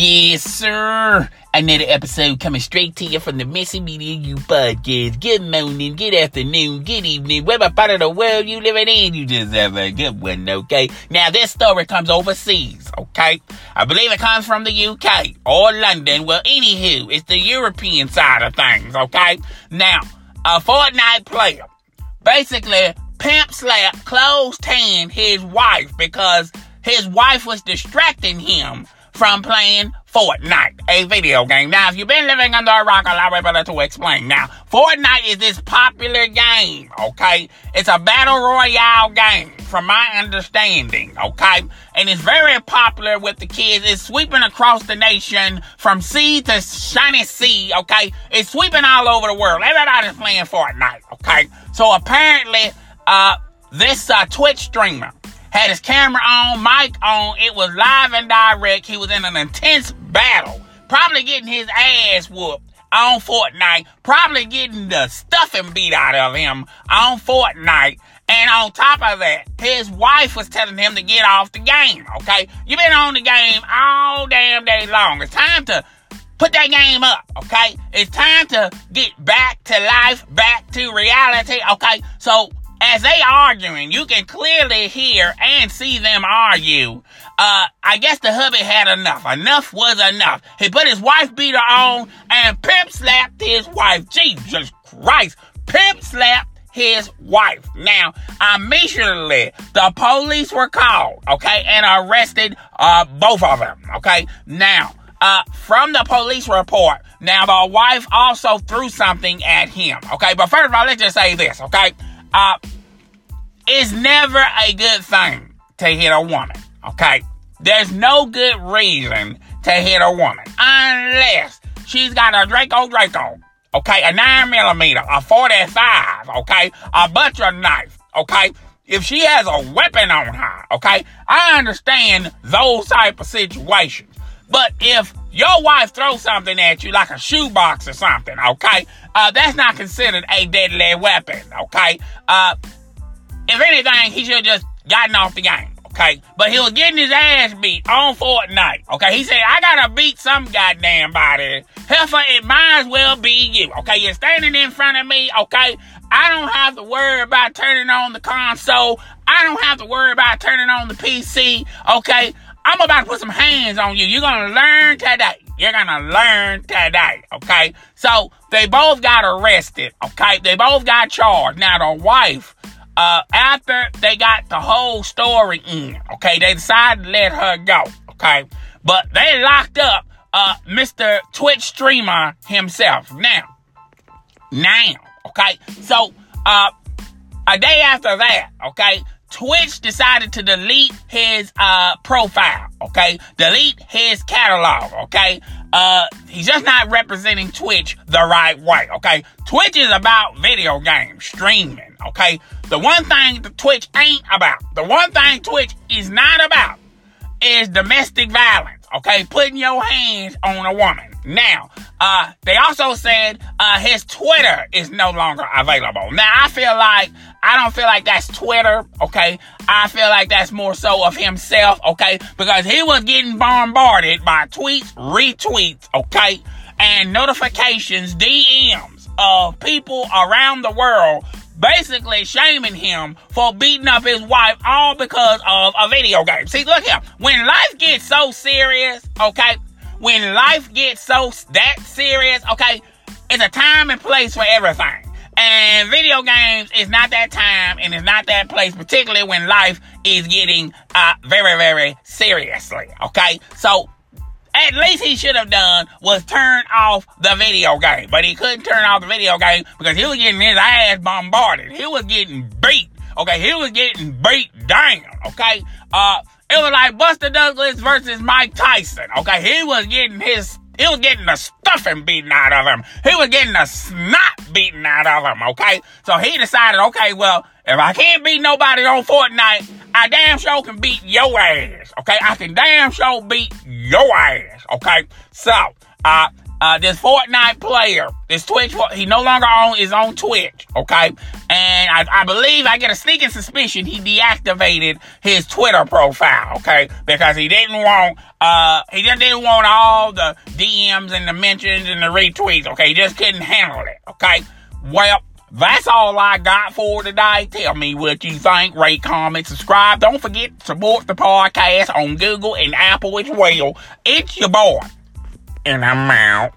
Yes, sir. Another episode coming straight to you from the Missy Media U podcast. Good morning, good afternoon, good evening, whatever part of the world you living in, you just have a good one, okay? Now, this story comes overseas, okay? I believe it comes from the UK or London. Well, anywho, it's the European side of things, okay? Now, a Fortnite player basically pimp slap closed hand his wife because his wife was distracting him from playing Fortnite, a video game. Now, if you've been living under a rock, I'll be able to explain. Now, Fortnite is this popular game, okay? It's a battle royale game, from my understanding, okay? And it's very popular with the kids. It's sweeping across the nation from sea to shiny sea, okay? It's sweeping all over the world. Everybody's playing Fortnite, okay? So apparently, uh, this uh, Twitch streamer had his camera on, mic on. It was live and direct. He was in an intense battle, probably getting his ass whooped on Fortnite, probably getting the stuffing beat out of him on Fortnite. And on top of that, his wife was telling him to get off the game, okay? You've been on the game all damn day long. It's time to put that game up, okay? It's time to get back to life, back to reality, okay? So as they arguing, you can clearly hear and see them argue. Uh, I guess the hubby had enough. Enough was enough. He put his wife beater on and pimp slapped his wife. Jesus Christ. Pimp slapped his wife. Now, immediately, the police were called, okay, and arrested, uh, both of them, okay? Now, uh, from the police report, now the wife also threw something at him, okay? But first of all, let's just say this, okay? Uh, it's never a good thing to hit a woman, okay? There's no good reason to hit a woman unless she's got a Draco Draco, okay? A 9 millimeter, a 45, okay? A butcher knife, okay? If she has a weapon on her, okay? I understand those type of situations. But if your wife throws something at you like a shoebox or something, okay? Uh, that's not considered a deadly weapon, okay? Uh, if anything, he should have just gotten off the game. Okay, but he was getting his ass beat on Fortnite. Okay, he said, I gotta beat some goddamn body. Heifer, it might as well be you. Okay, you're standing in front of me. Okay, I don't have to worry about turning on the console. I don't have to worry about turning on the PC. Okay, I'm about to put some hands on you. You're gonna learn today. You're gonna learn today. Okay, so they both got arrested. Okay, they both got charged. Now the wife uh, after they got the whole story in, okay, they decided to let her go, okay, but they locked up uh, Mr. Twitch streamer himself. Now, now, okay, so uh, a day after that, okay, Twitch decided to delete his uh, profile, okay, delete his catalog, okay. Uh, he's just not representing Twitch the right way, okay. Twitch is about video games, streaming, okay. The one thing the Twitch ain't about, the one thing Twitch is not about, is domestic violence. Okay, putting your hands on a woman. Now, uh, they also said uh, his Twitter is no longer available. Now, I feel like I don't feel like that's Twitter. Okay, I feel like that's more so of himself. Okay, because he was getting bombarded by tweets, retweets. Okay, and notifications, DMs of people around the world basically shaming him for beating up his wife all because of a video game. See, look here. When life gets so serious, okay, when life gets so that serious, okay, it's a time and place for everything. And video games is not that time and it's not that place, particularly when life is getting uh, very, very seriously. Okay, so at least he should have done was turn off the video game. But he couldn't turn off the video game because he was getting his ass bombarded. He was getting beat. Okay, he was getting beat down. Okay, uh, it was like Buster Douglas versus Mike Tyson. Okay, he was getting his he was getting the stuffing beaten out of him. He was getting the snot beaten out of him, okay? So he decided, okay, well, if I can't beat nobody on Fortnite, I damn sure can beat your ass, okay? I can damn sure beat your ass, okay? So, uh, uh, this Fortnite player, this Twitch, he no longer on is on Twitch, okay? And I, I believe I get a sneaking suspicion he deactivated his Twitter profile, okay? Because he didn't want, uh, he just didn't want all the DMs and the mentions and the retweets, okay? He just couldn't handle it, okay? Well, that's all I got for today. Tell me what you think. Rate, comment, subscribe. Don't forget to support the podcast on Google and Apple as well. It's your boy. And I'm out.